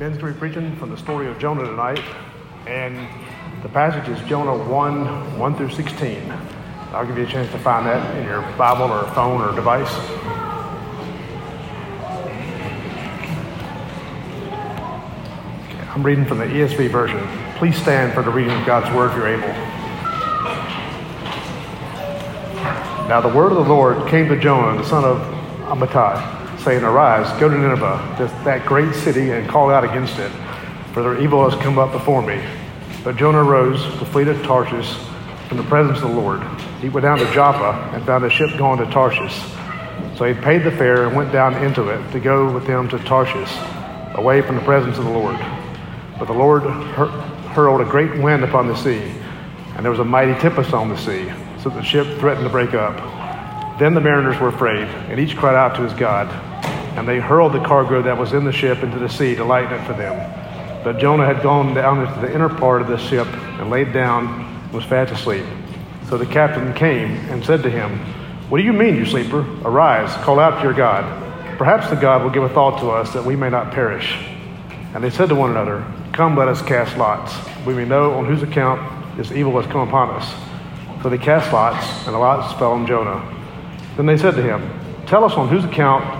Ben's going to be preaching from the story of Jonah tonight, and the passage is Jonah 1 1 through 16. I'll give you a chance to find that in your Bible or phone or device. I'm reading from the ESV version. Please stand for the reading of God's word if you're able. Now the word of the Lord came to Jonah, the son of Amittai, saying, Arise, go to Nineveh, this, that great city, and call out against it, for their evil has come up before me. But Jonah rose to flee to Tarshish from the presence of the Lord. He went down to Joppa and found a ship going to Tarshish. So he paid the fare and went down into it to go with them to Tarshish, away from the presence of the Lord. But the Lord hur- hurled a great wind upon the sea, and there was a mighty tempest on the sea, so the ship threatened to break up. Then the mariners were afraid, and each cried out to his God. And they hurled the cargo that was in the ship into the sea to lighten it for them. But Jonah had gone down into the inner part of the ship and laid down and was fast asleep. So the captain came and said to him, What do you mean, you sleeper? Arise, call out to your God. Perhaps the God will give a thought to us that we may not perish. And they said to one another, Come, let us cast lots. We may know on whose account this evil has come upon us. So they cast lots, and the lots fell on Jonah. Then they said to him, Tell us on whose account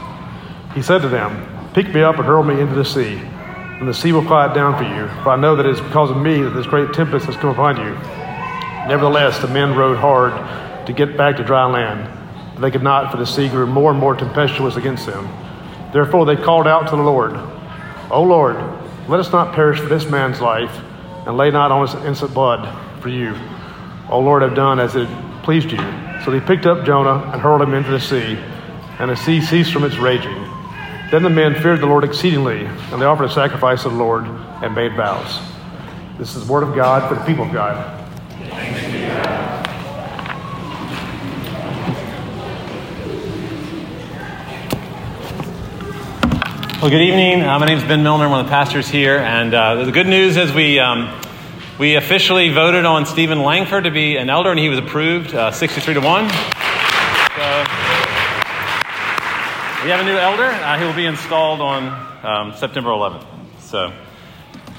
He said to them, Pick me up and hurl me into the sea, and the sea will quiet down for you. For I know that it is because of me that this great tempest has come upon you. Nevertheless, the men rowed hard to get back to dry land, but they could not, for the sea grew more and more tempestuous against them. Therefore they called out to the Lord, O Lord, let us not perish for this man's life, and lay not on us innocent blood for you. O Lord, have done as it pleased you. So they picked up Jonah and hurled him into the sea, and the sea ceased from its raging. Then the men feared the Lord exceedingly, and they offered a sacrifice to the Lord and made vows. This is the word of God for the people of God. Well, good evening. Uh, my name is Ben Milner. I'm one of the pastors here. And uh, the good news is we, um, we officially voted on Stephen Langford to be an elder, and he was approved uh, 63 to 1. So we have a new elder. Uh, he will be installed on um, September 11th. So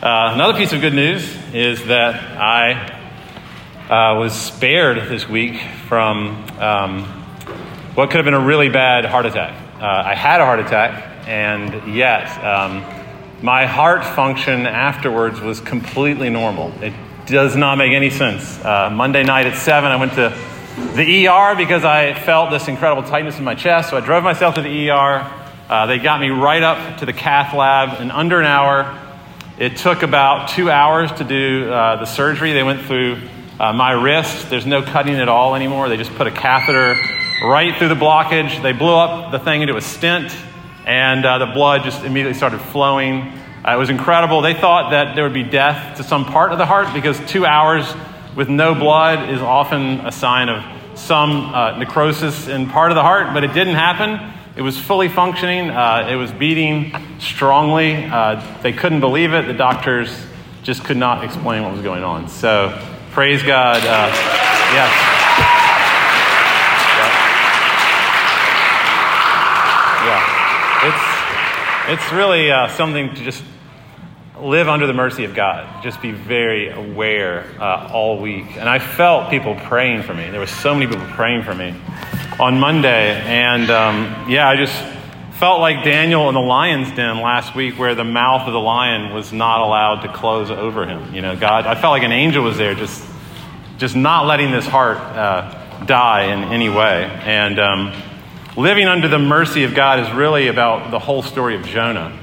uh, another piece of good news is that I uh, was spared this week from um, what could have been a really bad heart attack. I had a heart attack and yet um, my heart function afterwards was completely normal. It does not make any sense. Uh, Monday night at 7, I went to the ER because I felt this incredible tightness in my chest, so I drove myself to the ER. Uh, they got me right up to the cath lab in under an hour. It took about two hours to do uh, the surgery. They went through uh, my wrist. There's no cutting at all anymore. They just put a catheter right through the blockage. They blew up the thing into a stent and uh, the blood just immediately started flowing. Uh, it was incredible. They thought that there would be death to some part of the heart because two hours with no blood is often a sign of some uh, necrosis in part of the heart, but it didn't happen. It was fully functioning. Uh, it was beating strongly. Uh, they couldn't believe it. The doctors just could not explain what was going on. So praise God. Uh, yes. Yeah. It's, it's really uh, something to just live under the mercy of God. Just be very aware uh, all week. And I felt people praying for me. There were so many people praying for me on Monday. And um, yeah, I just felt like Daniel in the lion's den last week, where the mouth of the lion was not allowed to close over him. You know, God, I felt like an angel was there, just, just not letting this heart uh, die in any way. And um, living under the mercy of God is really about the whole story of Jonah.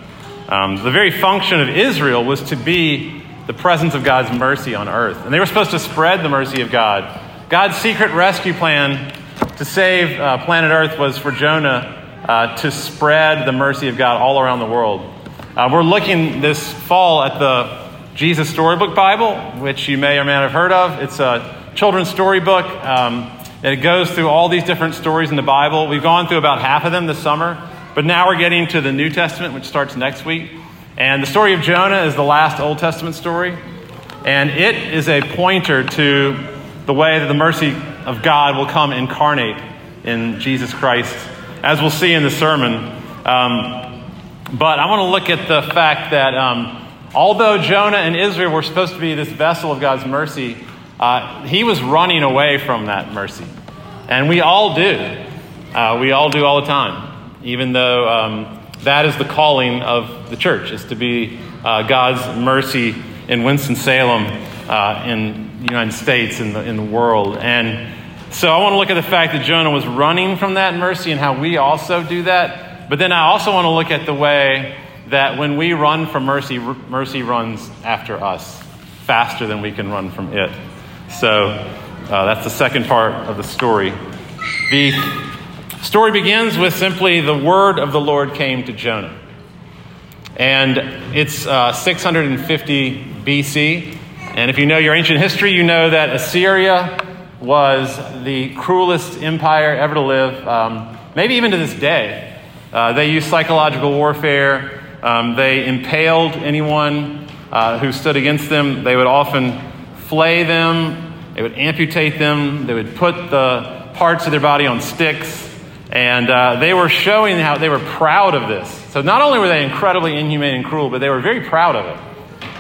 Um, the very function of Israel was to be the presence of God's mercy on earth. And they were supposed to spread the mercy of God. God's secret rescue plan to save uh, planet Earth was for Jonah uh, to spread the mercy of God all around the world. Uh, we're looking this fall at the Jesus Storybook Bible, which you may or may not have heard of. It's a children's storybook. Um, it goes through all these different stories in the Bible. We've gone through about half of them this summer, but now we're getting to the New Testament, which starts next week. And the story of Jonah is the last Old Testament story. And it is a pointer to the way that the mercy of God will come incarnate in Jesus Christ, as we'll see in the sermon. Um, but I want to look at the fact that um, although Jonah and Israel were supposed to be this vessel of God's mercy, uh, he was running away from that mercy. And we all do. Uh, we all do all the time, even though um, that is the calling of the church, is to be uh, God's mercy in Winston-Salem, uh, in the United States, in the, in the world. And so I want to look at the fact that Jonah was running from that mercy and how we also do that. But then I also want to look at the way that when we run from mercy, mercy runs after us faster than we can run from it. So uh, that's the second part of the story. The story begins with simply the word of the Lord came to Jonah. And it's uh, 650 BC. And if you know your ancient history, you know that Assyria was the cruelest empire ever to live, um, maybe even to this day. Uh, they used psychological warfare. Um, they impaled anyone uh, who stood against them. They would often flay them, they would amputate them, they would put the parts of their body on sticks. And uh, they were showing how they were proud of this. So not only were they incredibly inhumane and cruel, but they were very proud of it.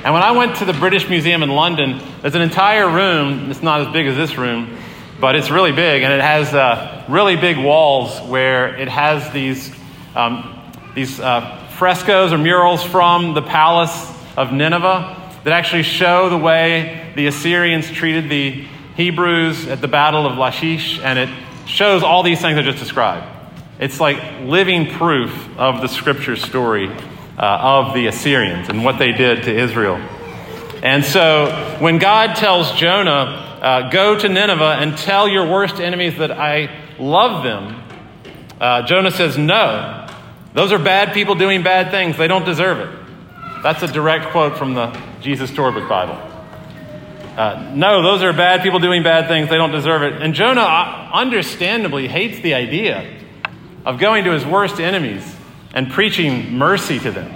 And when I went to the British Museum in London, there's an entire room. It's not as big as this room, but it's really big, and it has uh, really big walls where it has these um, these uh, frescoes or murals from the palace of Nineveh that actually show the way the Assyrians treated the Hebrews at the Battle of Lachish, and it shows all these things I just described. It's like living proof of the scripture story uh, of the Assyrians and what they did to Israel. And so when God tells Jonah, uh, Go to Nineveh and tell your worst enemies that I love them, uh, Jonah says, No. Those are bad people doing bad things. They don't deserve it. That's a direct quote from the Jesus Storybook Bible. Uh, no, those are bad people doing bad things. They don't deserve it. And Jonah, uh, understandably, hates the idea of going to his worst enemies and preaching mercy to them,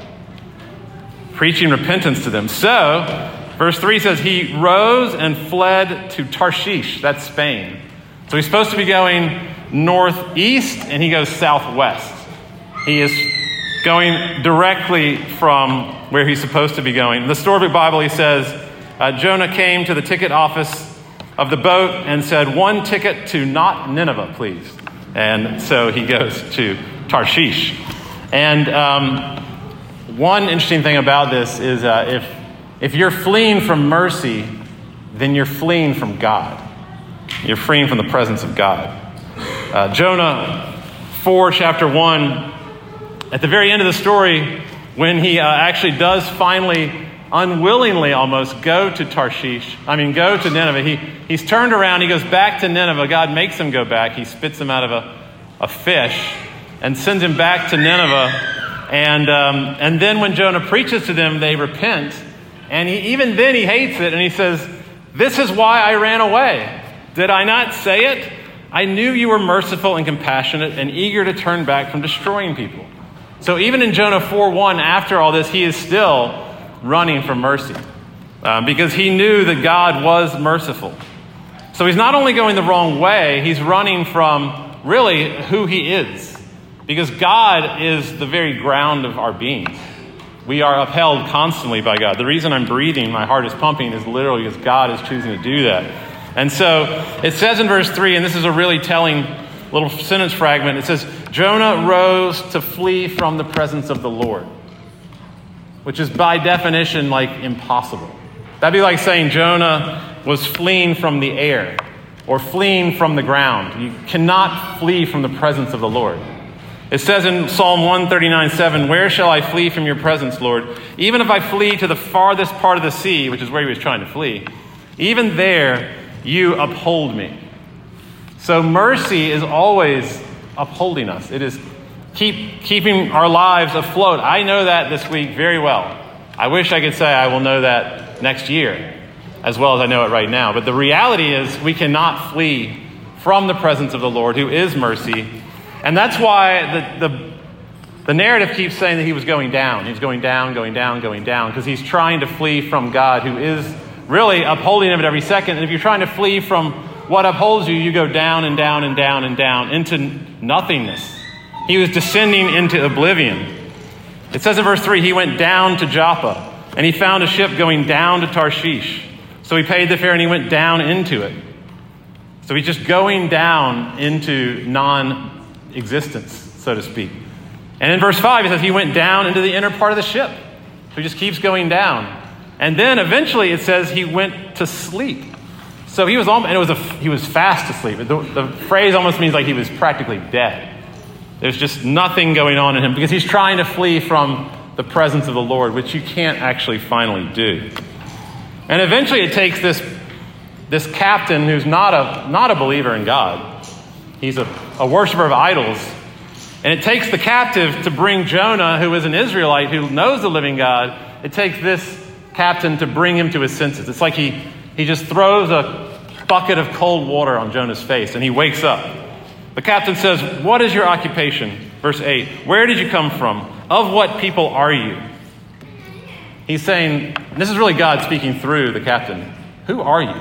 preaching repentance to them. So, verse 3 says, He rose and fled to Tarshish, that's Spain. So he's supposed to be going northeast, and he goes southwest. He is going directly from where he's supposed to be going. In the Storybook Bible, he says, uh, Jonah came to the ticket office of the boat and said, One ticket to not Nineveh, please. And so he goes to Tarshish. And um, one interesting thing about this is uh, if, if you're fleeing from mercy, then you're fleeing from God. You're fleeing from the presence of God. Uh, Jonah 4, chapter 1, at the very end of the story, when he uh, actually does finally, unwillingly almost, go to Tarshish, I mean, go to Nineveh, he, he's turned around, he goes back to Nineveh. God makes him go back. He spits him out of a, a fish and sends him back to Nineveh. And, um, and then when Jonah preaches to them, they repent. And he, even then, he hates it. And he says, This is why I ran away. Did I not say it? I knew you were merciful and compassionate and eager to turn back from destroying people. So even in Jonah 4 1, after all this, he is still running from mercy. um, because he knew that God was merciful. So he's not only going the wrong way, he's running from really who he is. Because God is the very ground of our being. We are upheld constantly by God. The reason I'm breathing, my heart is pumping, is literally because God is choosing to do that. And so it says in verse 3, and this is a really telling little sentence fragment it says, Jonah rose to flee from the presence of the Lord, which is by definition like impossible. That'd be like saying Jonah was fleeing from the air or fleeing from the ground. You cannot flee from the presence of the Lord. It says in Psalm 139 7, Where shall I flee from your presence, Lord? Even if I flee to the farthest part of the sea, which is where he was trying to flee, even there you uphold me. So mercy is always upholding us. It is keep, keeping our lives afloat. I know that this week very well. I wish I could say I will know that next year as well as I know it right now. But the reality is we cannot flee from the presence of the Lord, who is mercy and that's why the, the, the narrative keeps saying that he was going down. He's going down, going down, going down, because he's trying to flee from God, who is really upholding him at every second. And if you're trying to flee from what upholds you, you go down and down and down and down into nothingness. He was descending into oblivion. It says in verse 3 he went down to Joppa, and he found a ship going down to Tarshish. So he paid the fare and he went down into it. So he's just going down into non existence, so to speak. And in verse 5, he says he went down into the inner part of the ship. So he just keeps going down. And then eventually it says he went to sleep. So he was, almost, and it was a, he was fast asleep. The, the phrase almost means like he was practically dead. There's just nothing going on in him because he's trying to flee from the presence of the Lord, which you can't actually finally do. And eventually it takes this, this captain who's not a, not a believer in God He's a, a worshiper of idols. And it takes the captive to bring Jonah, who is an Israelite who knows the living God, it takes this captain to bring him to his senses. It's like he, he just throws a bucket of cold water on Jonah's face and he wakes up. The captain says, What is your occupation? Verse 8 Where did you come from? Of what people are you? He's saying, this is really God speaking through the captain. Who are you?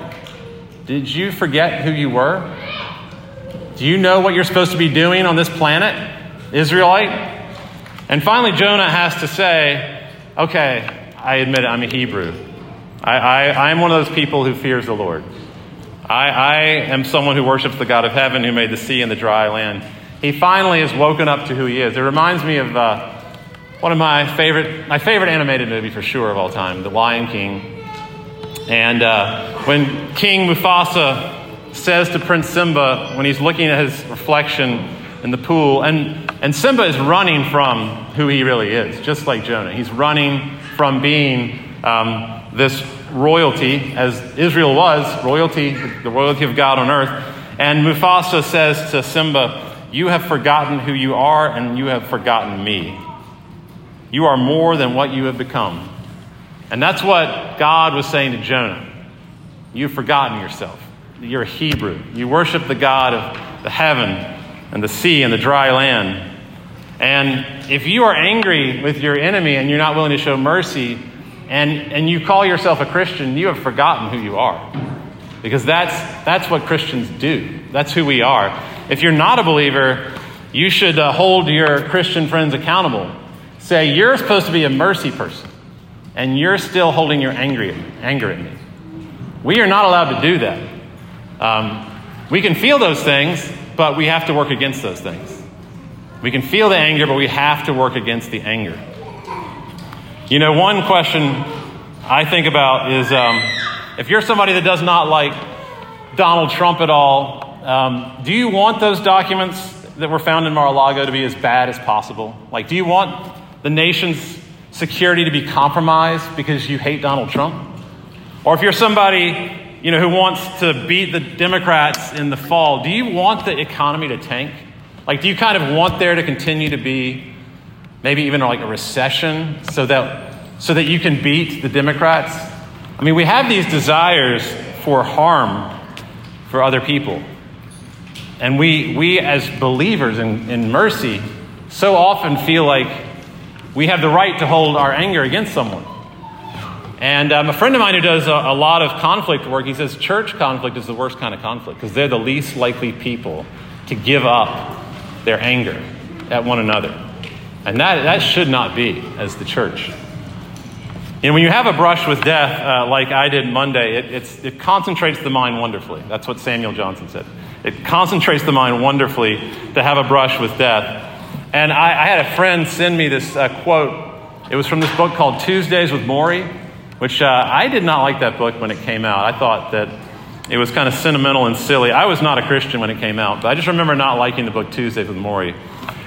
Did you forget who you were? Do you know what you're supposed to be doing on this planet, Israelite? And finally, Jonah has to say, Okay, I admit it, I'm a Hebrew. I, I, I'm one of those people who fears the Lord. I, I am someone who worships the God of heaven who made the sea and the dry land. He finally is woken up to who he is. It reminds me of uh, one of my favorite, my favorite animated movie for sure of all time, The Lion King. And uh, when King Mufasa says to Prince Simba when he's looking at his reflection in the pool. And, and Simba is running from who he really is, just like Jonah. He's running from being um, this royalty, as Israel was, royalty, the royalty of God on earth. And Mufasa says to Simba, You have forgotten who you are, and you have forgotten me. You are more than what you have become. And that's what God was saying to Jonah. You've forgotten yourself you're a Hebrew. You worship the God of the heaven and the sea and the dry land. And if you are angry with your enemy and you're not willing to show mercy, and, and you call yourself a Christian, you have forgotten who you are. Because that's, that's what Christians do. That's who we are. If you're not a believer, you should uh, hold your Christian friends accountable. Say, you're supposed to be a mercy person, and you're still holding your anger, anger at me. We are not allowed to do that. Um, we can feel those things, but we have to work against those things. We can feel the anger, but we have to work against the anger. You know, one question I think about is um, if you're somebody that does not like Donald Trump at all, um, do you want those documents that were found in Mar a Lago to be as bad as possible? Like, do you want the nation's security to be compromised because you hate Donald Trump? Or if you're somebody you know, who wants to beat the Democrats in the fall, do you want the economy to tank? Like, do you kind of want there to continue to be maybe even like a recession so that, so that you can beat the Democrats? I mean, we have these desires for harm for other people. And we, we as believers in, in mercy, so often feel like we have the right to hold our anger against someone. And um, a friend of mine who does a, a, lot of conflict work, he says church conflict is the worst kind of conflict because they're the least likely people to give up their anger at one another. And that, that should not be as the church. You know, when you have a brush with death, uh, like I did Monday, it, it concentrates the mind wonderfully. That's what Samuel Johnson said. It concentrates the mind wonderfully to have a brush with death. And I, I had a friend send me this uh, quote. It was from this book called Tuesdays with Morrie which uh, I did not like that book when it came out. I thought that it was kind of sentimental and silly. I was not a Christian when it came out, but I just remember not liking the book Tuesdays with Morrie.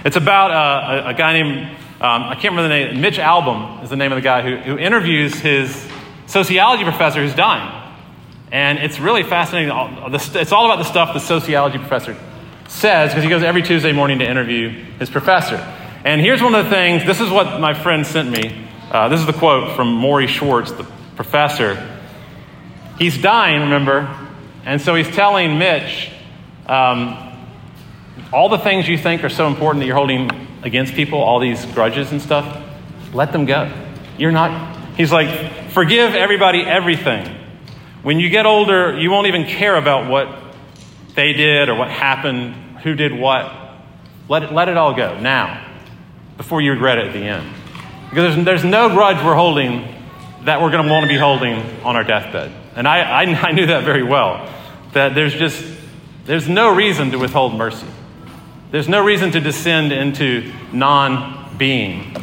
It's about uh, a, a, guy named, um, I can't remember the name, Mitch Albom is the name of the guy who, who interviews his sociology professor who's dying. And it's really fascinating. It's all about the stuff the sociology professor says because he goes every Tuesday morning to interview his professor. And here's one of the things this is what my friend sent me. Uh, this is the quote from Morrie Schwartz, the professor. He's dying, remember? And so he's telling Mitch um, all the things you think are so important that you're holding against people, all these grudges and stuff, let them go. You're not, he's like, forgive everybody everything. When you get older, you won't even care about what they did or what happened, who did what. Let it, let it all go now before you regret it at the end. Because there's, there's no grudge we're holding that we're going to want to be holding on our deathbed. And I, I, I knew that very well. That there's just, there's no reason to withhold mercy. There's no reason to descend into non being,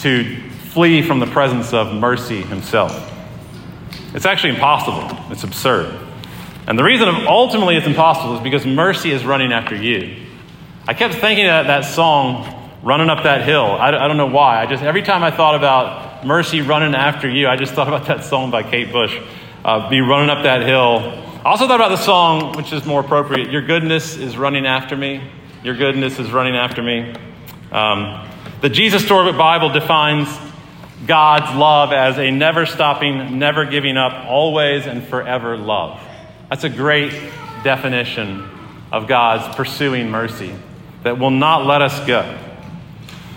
to flee from the presence of mercy himself. It's actually impossible. It's absurd. And the reason ultimately it's impossible is because mercy is running after you. I kept thinking that that song running up that hill. I, I don't know why. I just every time I thought about mercy running after you, I just thought about that song by Kate Bush, uh, "Be Running Up That Hill." I also thought about the song, which is more appropriate. Your goodness is running after me. Your goodness is running after me. Um, the Jesus Storybook Bible defines God's love as a never stopping, never giving up, always and forever love. That's a great definition of God's pursuing mercy that will not let us go.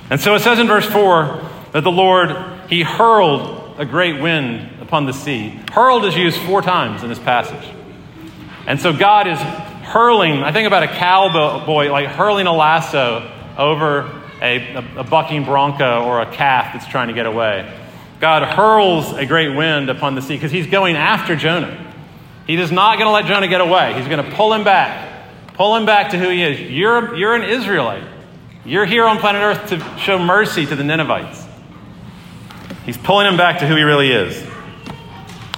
And so it says in verse 4 that the Lord, he hurled a great wind upon the sea. Hurled is used four times in this passage. And so God is hurling, I think about a cowboy, like hurling a lasso over a, a, a bucking bronco or a calf that's trying to get away. God hurls a great wind upon the sea because he's going after Jonah. He is not going to let Jonah get away. He's going to pull him back, pull him back to who he is. You're, you're an Israelite. You're here on planet Earth to show mercy to the Ninevites. He's pulling him back to who he really is.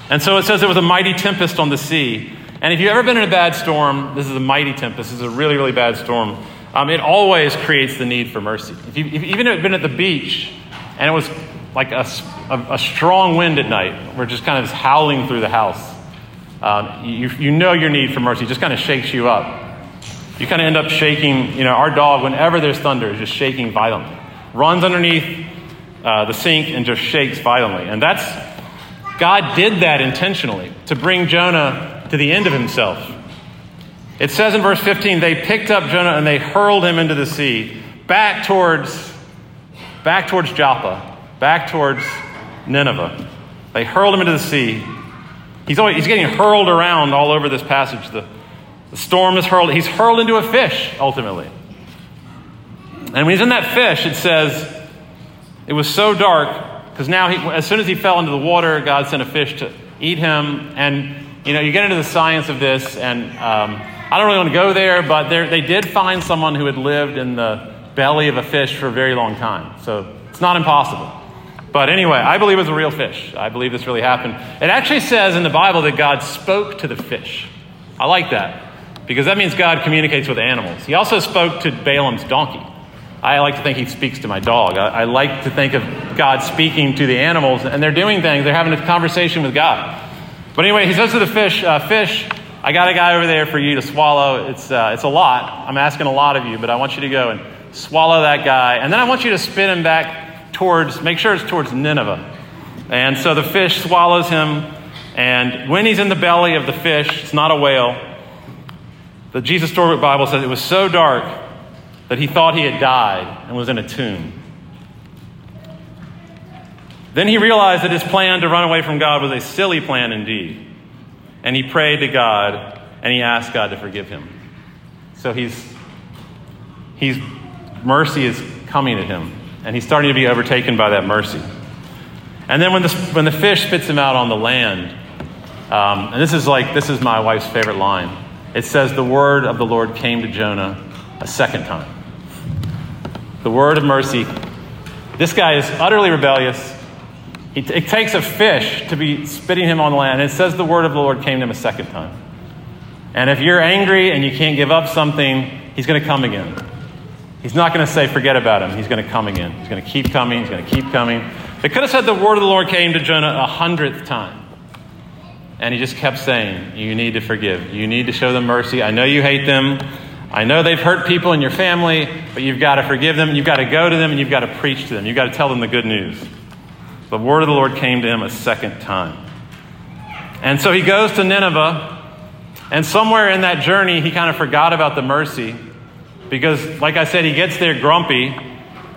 And so it says there was a mighty tempest on the sea. And if you've ever been in a bad storm, this is a mighty tempest. This is a really, really bad storm. Um, it always creates the need for mercy. If you, if, even if you've been at the beach and it was like a, a, a, strong wind at night, we're just kind of howling through the house, um, you, you know your need for mercy. Just kind of shakes you up you kind of end up shaking. You know, our dog, whenever there's thunder, is just shaking violently. Runs underneath uh, the sink and just shakes violently. And that's, God did that intentionally to bring Jonah to the end of himself. It says in verse 15, they picked up Jonah and they hurled him into the sea, back towards, back towards Joppa, back towards Nineveh. They hurled him into the sea. He's, always, he's getting hurled around all over this passage. The, the storm is hurled. He's hurled into a fish, ultimately. And when he's in that fish, it says, it was so dark, because now, he, as soon as he fell into the water, God sent a fish to eat him. And, you know, you get into the science of this, and um, I don't really want to go there, but they did find someone who had lived in the belly of a fish for a very long time. So it's not impossible. But anyway, I believe it was a real fish. I believe this really happened. It actually says in the Bible that God spoke to the fish. I like that because that means God communicates with animals. He also spoke to Balaam's donkey. I like to think he speaks to my dog. I, I, like to think of God speaking to the animals, and they're doing things. They're having a conversation with God. But anyway, he says to the fish, uh, "Fish, I got a guy over there for you to swallow. It's uh, it's a lot. I'm asking a lot of you, but I want you to go and swallow that guy, and then I want you to spit him back towards. Make sure it's towards Nineveh." And so the fish swallows him, and when he's in the belly of the fish, it's not a whale. The Jesus Storybook Bible says it was so dark that he thought he had died and was in a tomb. Then he realized that his plan to run away from God was a silly plan indeed. And he prayed to God and he asked God to forgive him. So he's, he's mercy is coming to him, and he's starting to be overtaken by that mercy. And then when the, when the fish spits him out on the land, um, and this is like, this is my wife's favorite line. It says, The word of the Lord came to Jonah a second time. The word of mercy. This guy is utterly rebellious. It takes a fish to be spitting him on the land. And it says the word of the Lord came to him a second time. And if you're angry and you can't give up something, he's going to come again. He's not going to say, forget about him. He's going to come again. He's going to keep coming. He's going to keep coming. They could have said the word of the Lord came to Jonah a hundredth time. And he just kept saying, You need to forgive. You need to show them mercy. I know you hate them. I know they've hurt people in your family, but you've got to forgive them. You've got to go to them and you've got to preach to them. You've got to tell them the good news. The word of the Lord came to him a second time. And so he goes to Nineveh, and somewhere in that journey, he kind of forgot about the mercy because, like I said, he gets there grumpy,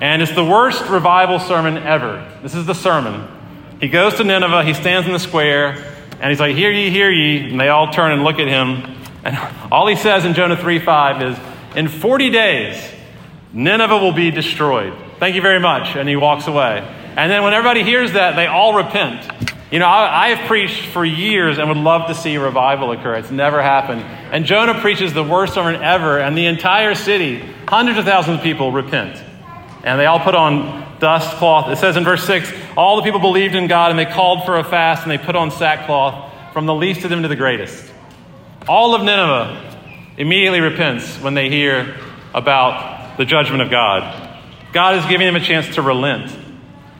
and it's the worst revival sermon ever. This is the sermon. He goes to Nineveh, he stands in the square, and he's like, Hear ye, hear ye. And they all turn and look at him. And all he says in Jonah 3 5 is, In 40 days, Nineveh will be destroyed. Thank you very much. And he walks away. And then when everybody hears that, they all repent. You know, I, have preached for years and would love to see revival occur. It's never happened. And Jonah preaches the worst sermon ever, and the entire city, hundreds of thousands of people, repent. And they all put on dust cloth. It says in verse 6 all the people believed in God, and they called for a fast, and they put on sackcloth, from the least of them to the greatest. All of Nineveh immediately repents when they hear about the judgment of God. God is giving them a chance to relent.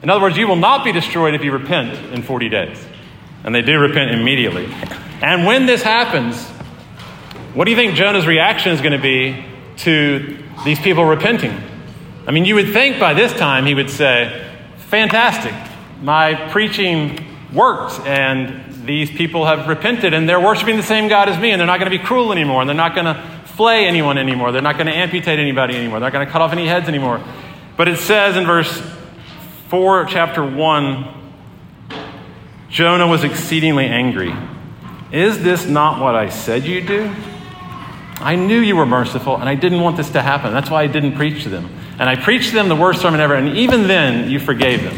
In other words, you will not be destroyed if you repent in 40 days. And they do repent immediately. And when this happens, what do you think Jonah's reaction is going to be to these people repenting? I mean, you would think by this time he would say, Fantastic, my preaching worked, and these people have repented, and they're worshiping the same God as me, and they're not going to be cruel anymore, and they're not going to flay anyone anymore, they're not going to amputate anybody anymore, they're not going to cut off any heads anymore. But it says in verse 4, chapter 1, Jonah was exceedingly angry. Is this not what I said you'd do? I knew you were merciful, and I didn't want this to happen. That's why I didn't preach to them. And I preached to them the worst sermon ever, and even then, you forgave them.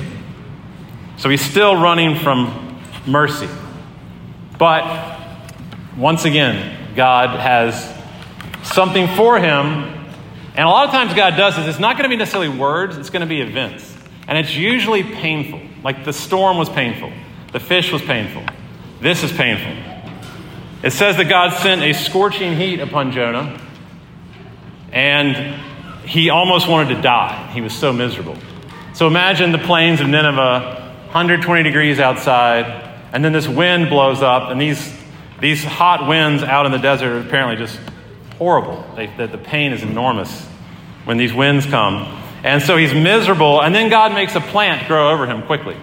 So he's still running from mercy. But once again, God has something for him. And a lot of times, God does this. It's not going to be necessarily words, it's going to be events. And it's usually painful. Like the storm was painful, the fish was painful. This is painful. It says that God sent a scorching heat upon Jonah, and he almost wanted to die. He was so miserable. So imagine the plains of Nineveh, 120 degrees outside, and then this wind blows up, and these, these hot winds out in the desert are apparently just horrible. They, the, the pain is enormous when these winds come. And so he's miserable, and then God makes a plant grow over him quickly.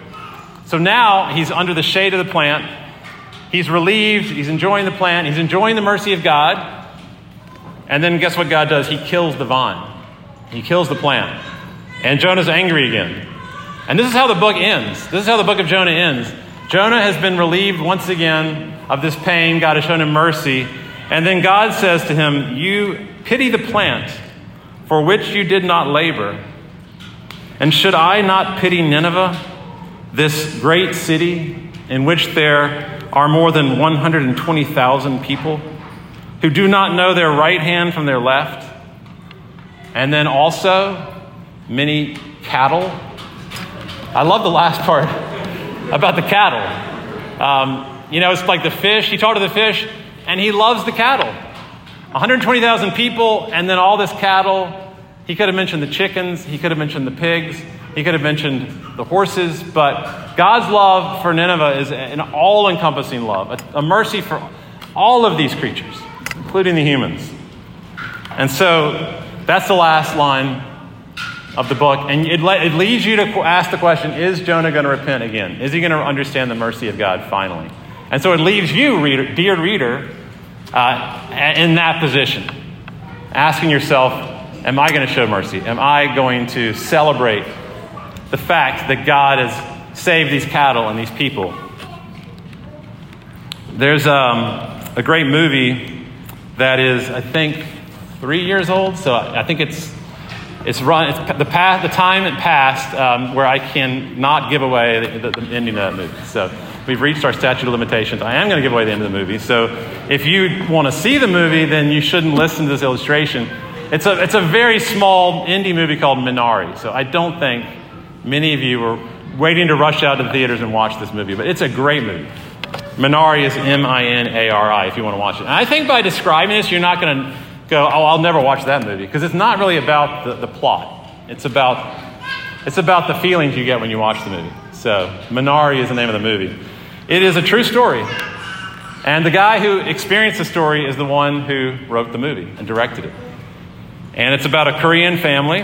So now he's under the shade of the plant. He's relieved. He's enjoying the plant. He's enjoying the mercy of God. And then guess what God does? He kills the vine, he kills the plant. And Jonah's angry again. And this is how the book ends. This is how the book of Jonah ends. Jonah has been relieved once again of this pain. God has shown him mercy. And then God says to him, You pity the plant for which you did not labor and should I not pity Nineveh, this great city in which there are more than 120,000 people who do not know their right hand from their left? And then also many cattle. I love the last part about the cattle. Um, you know, it's like the fish. He talked to the fish, and he loves the cattle. 120,000 people, and then all this cattle he could have mentioned the chickens, he could have mentioned the pigs, he could have mentioned the horses, but God's love for Nineveh is an all encompassing love, a, a, mercy for all of these creatures, including the humans. And so that's the last line of the book. And it, it leads you to ask the question is Jonah going to repent again? Is he going to understand the mercy of God finally? And so it leaves you, reader, dear reader, uh, in that position, asking yourself, Am I going to show mercy? Am I going to celebrate the fact that God has saved these cattle and these people. There's um, a great movie that is, I think, three years old. So I think it's it's run it's the path the time it passed um, where I can not give away the, the, the, ending of that movie. So we've reached our statute of limitations. I am going to give away the end of the movie. So if you want to see the movie, then you shouldn't listen to this illustration. It's a it's a very small indie movie called Minari. So I don't think many of you were waiting to rush out to the theaters and watch this movie, but it's a great movie. Minari is M I N A R I if you want to watch it. And I think by describing this, you're not going to go, oh, I'll never watch that movie, because it's not really about the, the plot. It's about, it's about the feelings you get when you watch the movie. So, Minari is the name of the movie. It is a true story. And the guy who experienced the story is the one who wrote the movie and directed it. And it's about a Korean family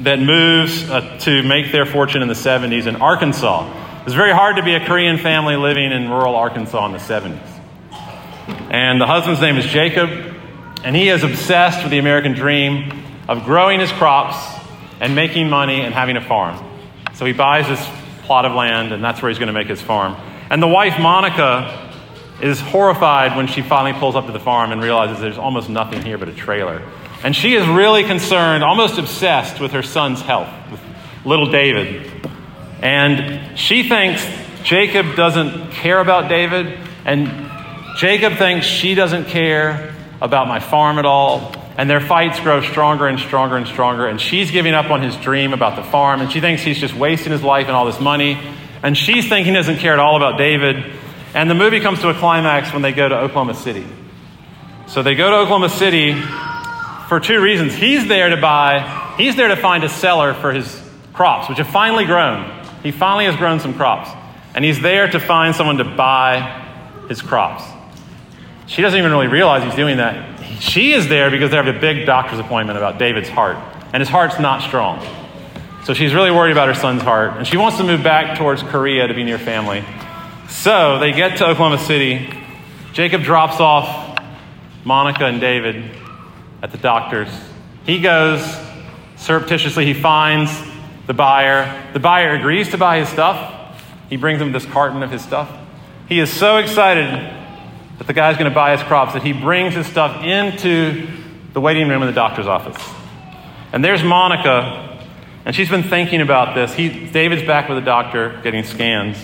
that moves uh, to make their fortune in the 70s in Arkansas. It's very hard to be a Korean family living in rural Arkansas in the 70s. And the husband's name is Jacob, and he is obsessed with the American dream of growing his crops and making money and having a farm. So he buys this plot of land, and that's where he's going to make his farm. And the wife, Monica, is horrified when she finally pulls up to the farm and realizes there's almost nothing here but a trailer. And she is really concerned, almost obsessed with her son's health, with little David. And she thinks Jacob doesn't care about David, and Jacob thinks she doesn't care about my farm at all. And their fights grow stronger and stronger and stronger. And she's giving up on his dream about the farm. And she thinks he's just wasting his life and all this money. And she's thinking he doesn't care at all about David. And the movie comes to a climax when they go to Oklahoma City. So they go to Oklahoma City for two reasons. He's there to buy, he's there to find a seller for his crops, which have finally grown. He finally has grown some crops. And he's there to find someone to buy his crops. She doesn't even really realize he's doing that. She is there because they have a big doctor's appointment about David's heart, and his heart's not strong. So she's really worried about her son's heart, and she wants to move back towards Korea to be near family. So they get to Oklahoma City. Jacob drops off Monica and David at the doctor's. He goes surreptitiously, he finds the buyer. The buyer agrees to buy his stuff. He brings him this carton of his stuff. He is so excited that the guy's going to buy his crops, that he brings his stuff into the waiting room in the doctor's office. And there's Monica, and she's been thinking about this. He, David's back with the doctor getting scans.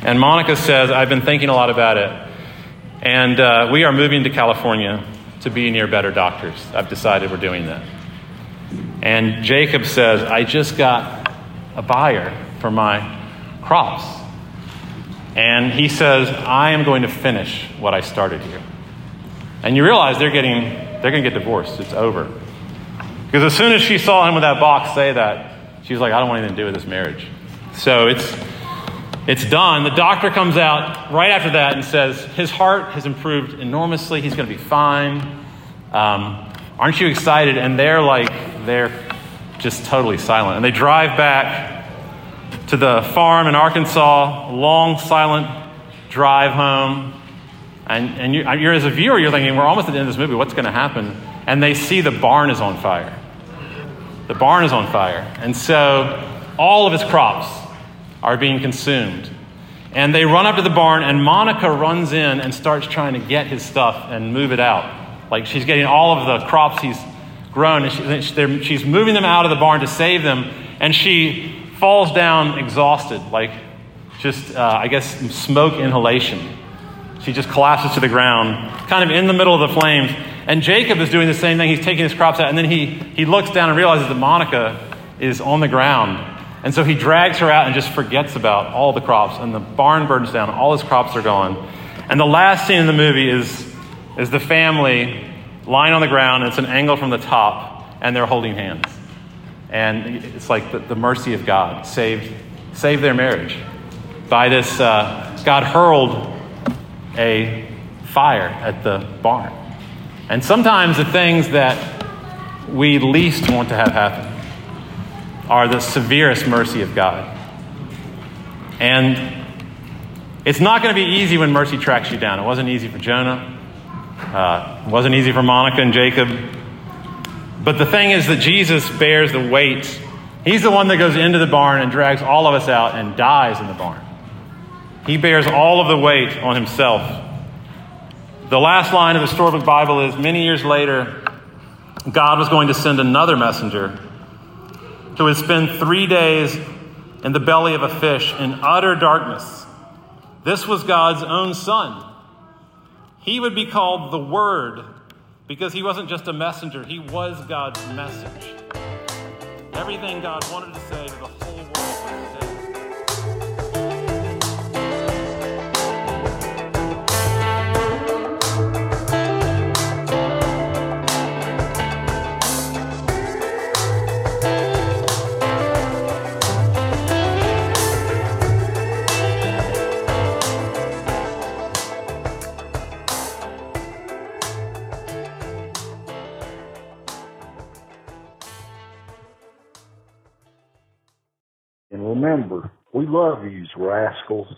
And Monica says, I've been thinking a lot about it. And uh, we are moving to California to be near better doctors. I've decided we're doing that. And Jacob says, I just got a buyer for my crops. And he says, I am going to finish what I started here. And you realize they're getting, they're going to get divorced. It's over. Because as soon as she saw him with that box say that, she was like, I don't want anything to do with this marriage. So it's, it's done. The doctor comes out right after that and says, His heart has improved enormously. He's going to be fine. Um, aren't you excited? And they're like, they're just totally silent. And they drive back to the farm in Arkansas, long, silent drive home. And, and you, are as a viewer, you're thinking, we're almost at the end of this movie. What's going to happen? And they see the barn is on fire. The barn is on fire. And so all of his crops are being consumed. And they run up to the barn, and Monica runs in and starts trying to get his stuff and move it out. Like she's getting all of the crops he's grown, and she, she's moving them out of the barn to save them. And she falls down exhausted, like just, uh, I guess, smoke inhalation. She just collapses to the ground, kind of in the middle of the flames. And Jacob is doing the same thing. He's taking his crops out, and then he, he looks down and realizes that Monica is on the ground. And so he drags her out and just forgets about all the crops. And the barn burns down, all his crops are gone. And the last scene in the movie is, is the family lying on the ground. It's an angle from the top, and they're holding hands. And it's like the, the mercy of God saved, saved their marriage. By this, uh, God hurled a fire at the barn. And sometimes the things that we least want to have happen are the severest mercy of God. And it's not going to be easy when mercy tracks you down. It wasn't easy for Jonah. Uh, it wasn't easy for Monica and Jacob. But the thing is that Jesus bears the weight He's the one that goes into the barn and drags all of us out and dies in the barn. He bears all of the weight on himself. The last line of the storybook Bible is many years later, God was going to send another messenger who would spend three days in the belly of a fish in utter darkness. This was God's own son. He would be called the Word because he wasn't just a messenger, he was God's message. Everything God wanted to say to the remember, we love you, rascals.